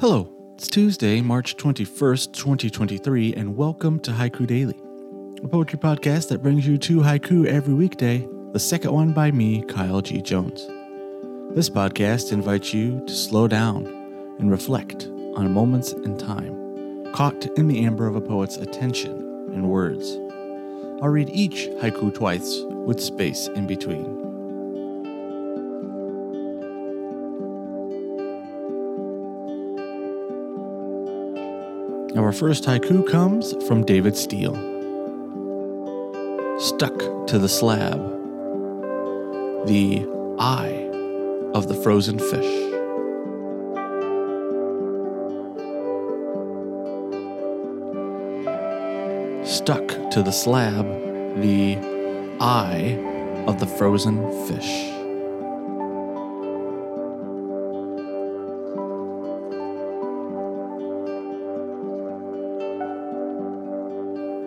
Hello, it's Tuesday, March 21st, 2023, and welcome to Haiku Daily, a poetry podcast that brings you two haiku every weekday, the second one by me, Kyle G. Jones. This podcast invites you to slow down and reflect on moments in time, caught in the amber of a poet's attention and words. I'll read each haiku twice with space in between. Our first haiku comes from David Steele. Stuck to the slab, the eye of the frozen fish. Stuck to the slab, the eye of the frozen fish.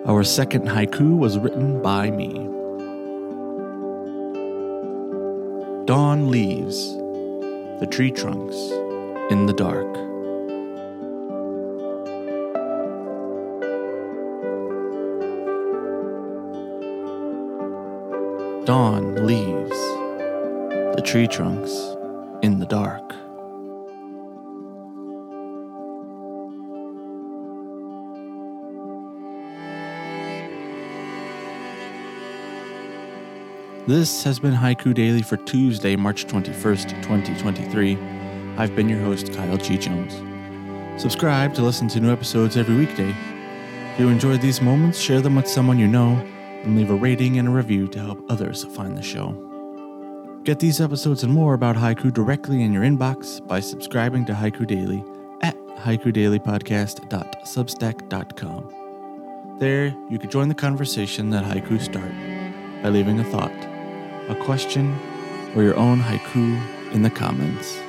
Our second haiku was written by me. Dawn leaves the tree trunks in the dark. Dawn leaves the tree trunks in the dark. This has been Haiku Daily for Tuesday, March 21st, 2023. I've been your host, Kyle G. Jones. Subscribe to listen to new episodes every weekday. If you enjoyed these moments, share them with someone you know and leave a rating and a review to help others find the show. Get these episodes and more about haiku directly in your inbox by subscribing to Haiku Daily at haikudailypodcast.substack.com. There, you can join the conversation that haiku start by leaving a thought a question, or your own haiku in the comments.